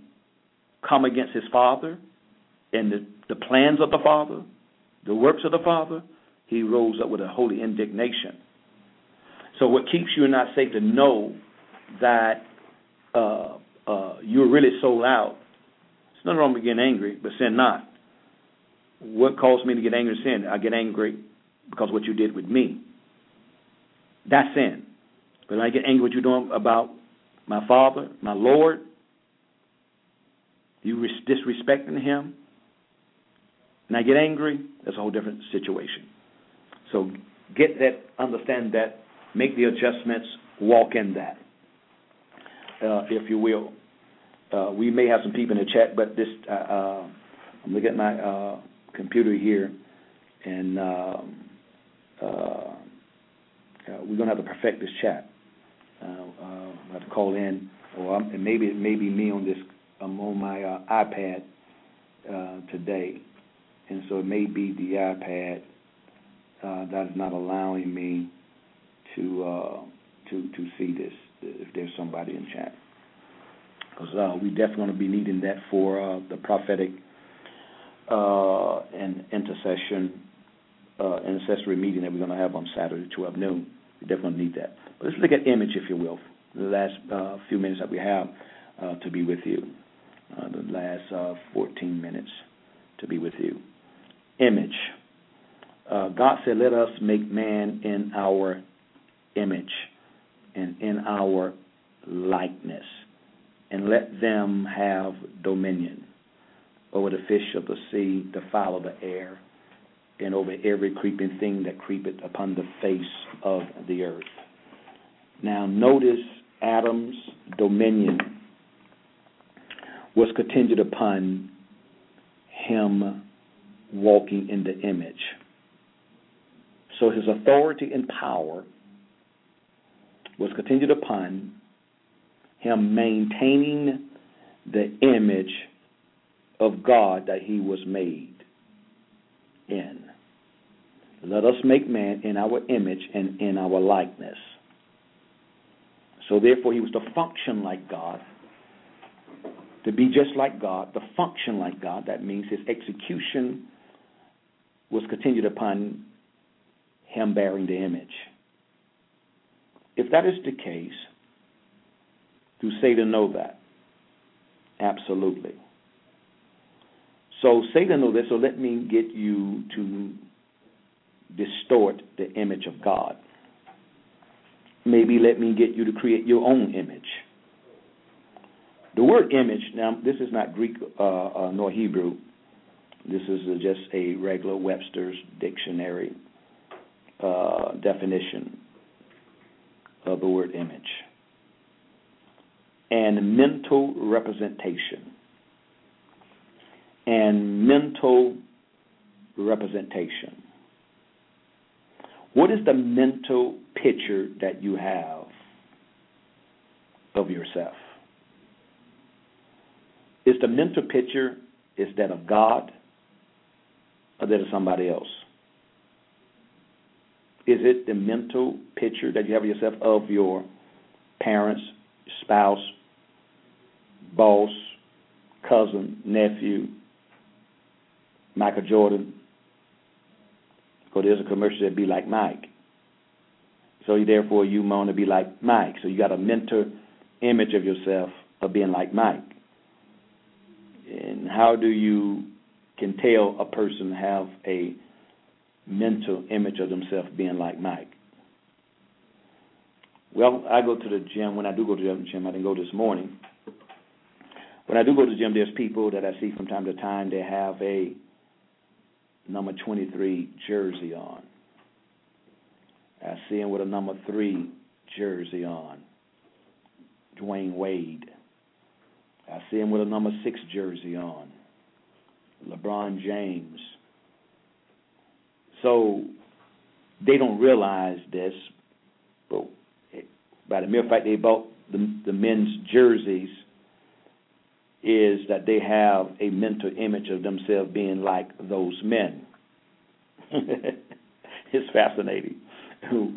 come against his Father and the, the plans of the Father, the works of the Father, he rose up with a holy indignation. So, what keeps you not safe to know that uh, uh, you're really sold out? It's nothing wrong with getting angry, but sin not. What caused me to get angry? Sin. I get angry because what you did with me. That's sin. But I get angry what you're doing about my Father, my Lord, you disrespecting Him, and I get angry, that's a whole different situation. So get that, understand that, make the adjustments walk in that, uh, if you will. Uh, we may have some people in the chat, but this uh, I'm looking at my uh, computer here, and um, uh, uh, we're gonna have to perfect this chat. I have to call in, or maybe it may be me on this. I'm on my iPad uh, today, and so it may be the iPad uh, that is not allowing me to uh, to to see this. If there's somebody in chat, because uh, we definitely going to be needing that for uh, the prophetic uh, and intercession uh, intercessory meeting that we're going to have on Saturday, 12 noon. We definitely need that. But let's look at image, if you will. The last uh, few minutes that we have uh, to be with you. Uh, the last uh, 14 minutes to be with you. Image. Uh, God said, Let us make man in our image and in our likeness, and let them have dominion over the fish of the sea, the fowl of the air, and over every creeping thing that creepeth upon the face of the earth. Now, notice Adam's dominion was contingent upon him walking in the image. So his authority and power was contingent upon him maintaining the image of God that he was made in. Let us make man in our image and in our likeness. So therefore, he was to function like God, to be just like God, to function like God. That means his execution was continued upon him bearing the image. If that is the case, do Satan know that? Absolutely. So Satan knows that, so let me get you to distort the image of God. Maybe let me get you to create your own image. The word image, now, this is not Greek uh, uh, nor Hebrew. This is just a regular Webster's dictionary uh, definition of the word image. And mental representation. And mental representation. What is the mental picture that you have of yourself? Is the mental picture is that of God or that of somebody else? Is it the mental picture that you have of yourself of your parents, spouse, boss, cousin, nephew, Michael Jordan, because there's a commercial that be like Mike. So therefore, you want to be like Mike. So you got a mental image of yourself of being like Mike. And how do you can tell a person have a mental image of themselves being like Mike? Well, I go to the gym. When I do go to the gym, I didn't go this morning. When I do go to the gym, there's people that I see from time to time. They have a number 23 jersey on. I see him with a number 3 jersey on. Dwyane Wade. I see him with a number 6 jersey on. LeBron James. So they don't realize this, but by the mere fact they bought the, the men's jerseys is that they have a mental image of themselves being like those men. it's fascinating.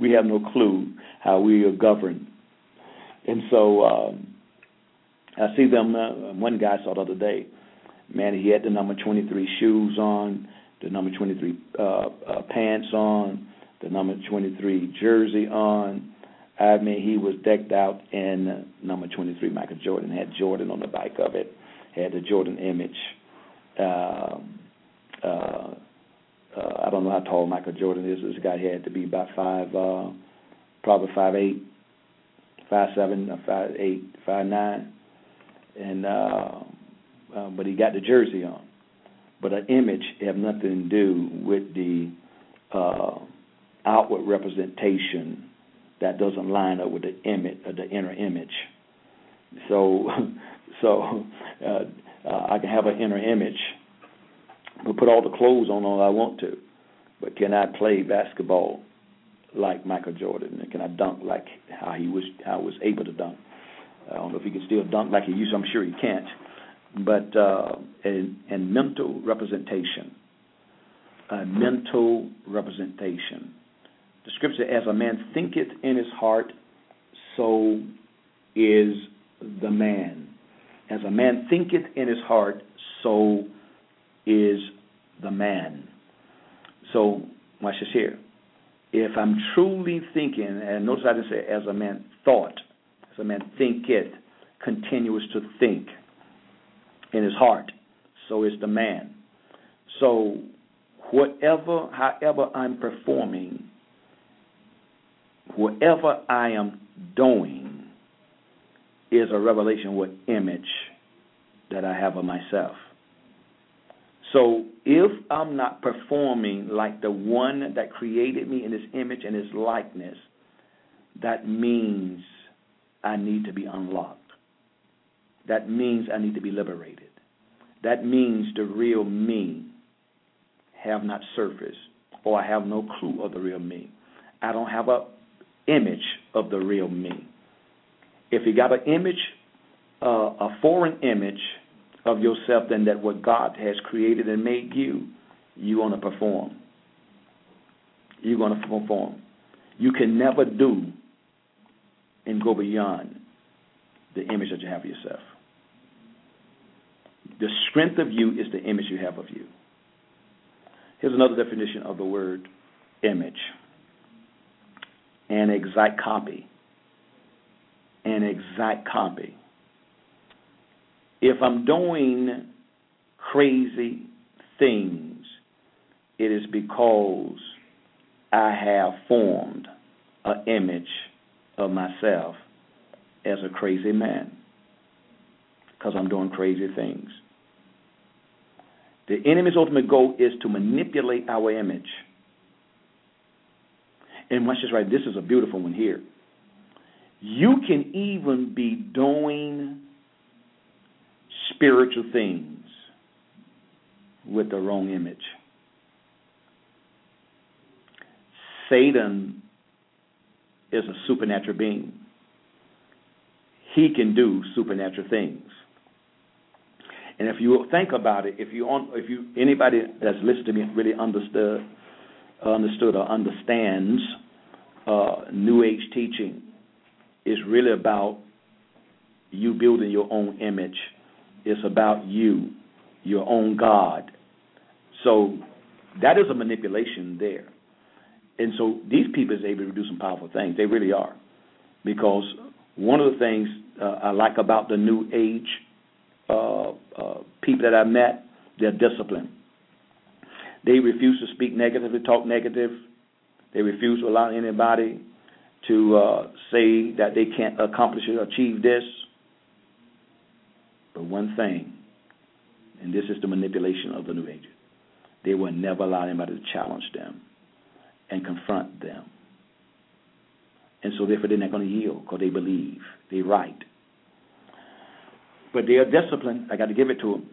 We have no clue how we are governed. And so um, I see them. Uh, one guy I saw the other day, man, he had the number 23 shoes on, the number 23 uh, uh, pants on, the number 23 jersey on. I mean, he was decked out in number 23. Michael Jordan had Jordan on the back of it, had the Jordan image. Um, uh, uh, I don't know how tall Michael Jordan is. This guy had to be about five, uh, probably five eight, five seven, uh, five eight, five nine, and uh, uh, but he got the jersey on. But an image have nothing to do with the uh, outward representation that doesn't line up with the image, uh, the inner image. So, so uh, uh, I can have an inner image, but put all the clothes on all I want to, but can I play basketball like Michael Jordan? And can I dunk like how he was how was able to dunk? I don't know if he can still dunk like he used. I'm sure he can't. But uh, and, and mental representation, mental representation. The scripture, as a man thinketh in his heart, so is the man. As a man thinketh in his heart, so is the man. So watch this here. If I'm truly thinking, and notice I didn't say as a man thought, as a man thinketh, continuous to think in his heart, so is the man. So whatever, however I'm performing, whatever I am doing is a revelation what image that I have of myself. So if I'm not performing like the one that created me in his image and his likeness, that means I need to be unlocked. That means I need to be liberated. That means the real me have not surfaced or I have no clue of the real me. I don't have a image of the real me. If you got an image, uh, a foreign image of yourself than that what God has created and made you, you're going to perform. You're going to perform. You can never do and go beyond the image that you have of yourself. The strength of you is the image you have of you. Here's another definition of the word image an exact copy. An exact copy if I'm doing crazy things, it is because I have formed an image of myself as a crazy man because I'm doing crazy things. The enemy's ultimate goal is to manipulate our image. And watch this right. This is a beautiful one here. You can even be doing spiritual things with the wrong image. Satan is a supernatural being. He can do supernatural things. And if you think about it, if you if you anybody that's listened to me really understood understood or understands uh, New Age teaching is really about you building your own image it's about you, your own God. So that is a manipulation there. And so these people is able to do some powerful things. They really are. Because one of the things uh, I like about the new age people that I met, they're disciplined. They refuse to speak negatively, talk negative. They refuse to allow anybody to uh, say that they can't accomplish it, achieve this. But one thing, and this is the manipulation of the New Age, they will never allow anybody to challenge them and confront them. And so therefore they're not going to yield because they believe they're right. But they are disciplined. I got to give it to them.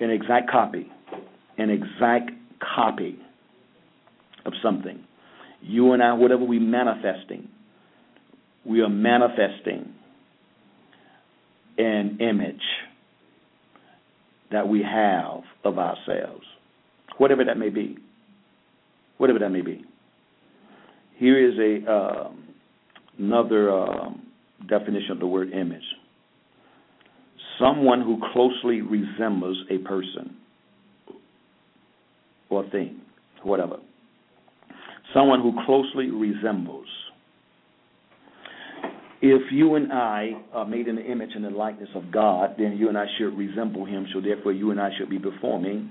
An exact copy. An exact copy of something. You and I, whatever we're manifesting, we are manifesting an image that we have of ourselves, whatever that may be. Whatever that may be. Here is a uh, another uh, definition of the word image. Someone who closely resembles a person or thing, whatever. Someone who closely resembles if you and I are made in the image and the likeness of God, then you and I should resemble Him. So therefore, you and I should be performing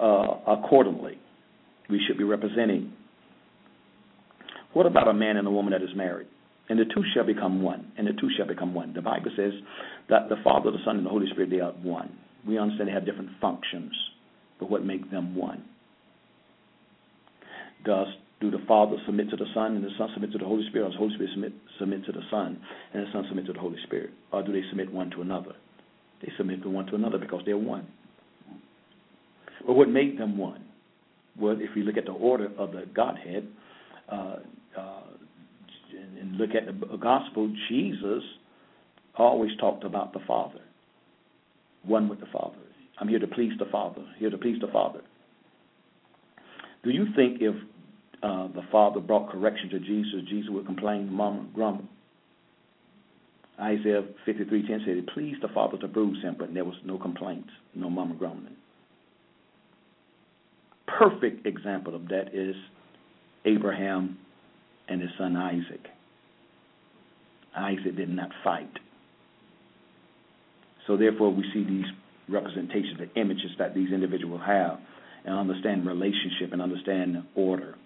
uh, accordingly. We should be representing. What about a man and a woman that is married? And the two shall become one. And the two shall become one. The Bible says that the Father, the Son, and the Holy Spirit they are one. We understand they have different functions, but what makes them one? Does Do the Father submit to the Son and the Son submit to the Holy Spirit, or the Holy Spirit submit, submit to the Son and the Son submit to the Holy Spirit? Or do they submit one to another? They submit to one to another because they're one. But what made them one? Well, if we look at the order of the Godhead uh, uh, and look at the gospel, Jesus always talked about the Father, one with the Father. I'm here to please the Father, here to please the Father. Do you think if uh, the Father brought correction to Jesus, Jesus would complain, murmur, grumble? Isaiah 53:10 said it pleased the Father to bruise him, but there was no complaints, no murmur, grumbling. Perfect example of that is Abraham and his son Isaac. Isaac did not fight. So therefore, we see these representations, the images that these individuals have, and understand relationship and understand order.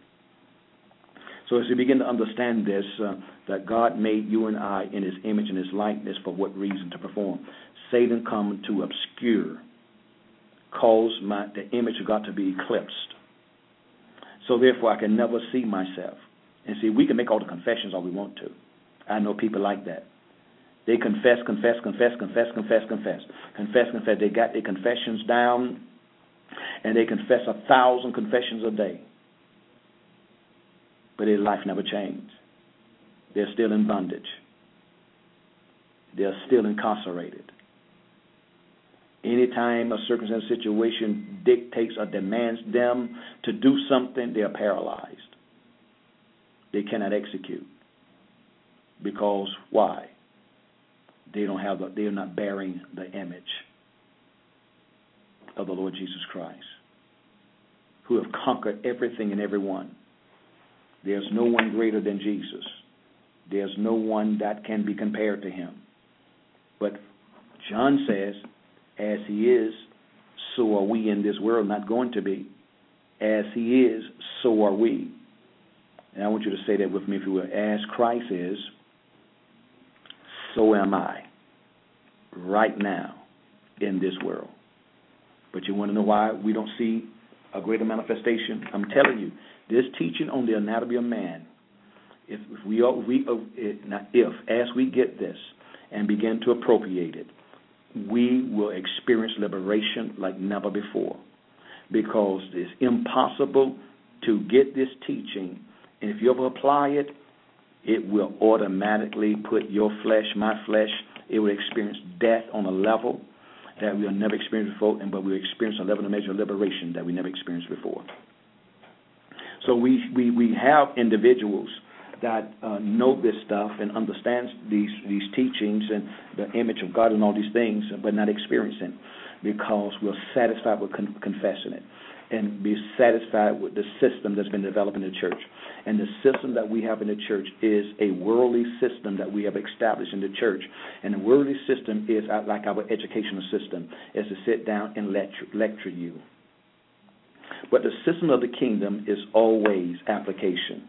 So as we begin to understand this, uh, that God made you and I in His image and His likeness for what reason to perform. Satan come to obscure, cause my the image of God to be eclipsed. So therefore, I can never see myself. And see, we can make all the confessions all we want to. I know people like that. They confess, confess, confess, confess, confess, confess, confess, confess. They got their confessions down, and they confess a thousand confessions a day. But their life never changed. They're still in bondage. They're still incarcerated. Anytime a circumstance situation dictates or demands them to do something, they are paralyzed. They cannot execute. Because why? They don't have the, they are not bearing the image of the Lord Jesus Christ, who have conquered everything and everyone. There's no one greater than Jesus. There's no one that can be compared to him. But John says, as he is, so are we in this world, not going to be. As he is, so are we. And I want you to say that with me, if you will. As Christ is, so am I right now in this world. But you want to know why we don't see a greater manifestation? I'm telling you, this teaching on the anatomy of man, if, if we, we uh, if as we get this and begin to appropriate it, we will experience liberation like never before, because it's impossible to get this teaching, and if you ever apply it, it will automatically put your flesh, my flesh, it will experience death on a level that we have never experienced before, and but we experience a level of measure of liberation that we never experienced before. So we we, we have individuals that uh, know this stuff and understands these these teachings and the image of God and all these things, but not experiencing, because we're satisfied with con- confessing it and be satisfied with the system that's been developed in the church. And the system that we have in the church is a worldly system that we have established in the church. And the worldly system is uh, like our educational system, is to sit down and lecture, lecture you. But the system of the kingdom is always application.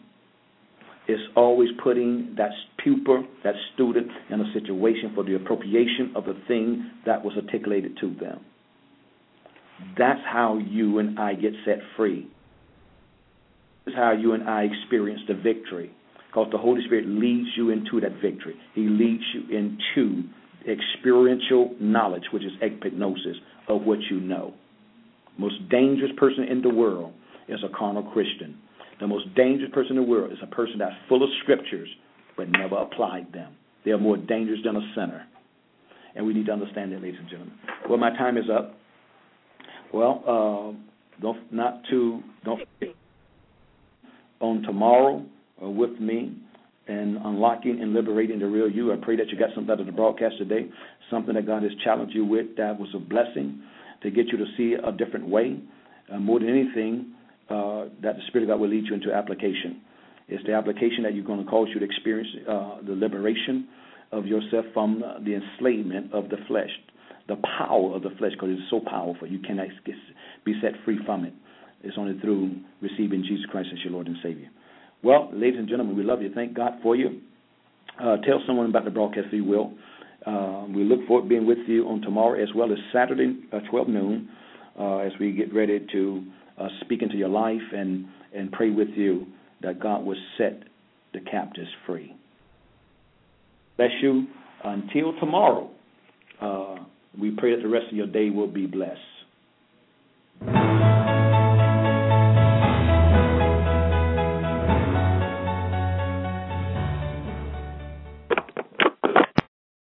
It's always putting that pupil, that student, in a situation for the appropriation of the thing that was articulated to them. That's how you and I get set free. Is how you and I experience the victory. Because the Holy Spirit leads you into that victory. He leads you into experiential knowledge, which is epignosis of what you know. Most dangerous person in the world is a carnal Christian. The most dangerous person in the world is a person that's full of scriptures but never applied them. They are more dangerous than a sinner. And we need to understand that, ladies and gentlemen. Well, my time is up. Well, uh, don't not to don't on tomorrow uh, with me and unlocking and liberating the real you. I pray that you got something out of the broadcast today, something that God has challenged you with that was a blessing to get you to see a different way. Uh, more than anything, uh, that the Spirit of God will lead you into application. It's the application that you're going to cause you to experience uh, the liberation of yourself from the enslavement of the flesh the power of the flesh because it's so powerful. You cannot be set free from it. It's only through receiving Jesus Christ as your Lord and Savior. Well, ladies and gentlemen, we love you. Thank God for you. Uh, tell someone about the broadcast if you will. Uh, we look forward to being with you on tomorrow as well as Saturday, uh, 12 noon, uh, as we get ready to uh, speak into your life and, and pray with you that God will set the captives free. Bless you. Until tomorrow, uh, we pray that the rest of your day will be blessed.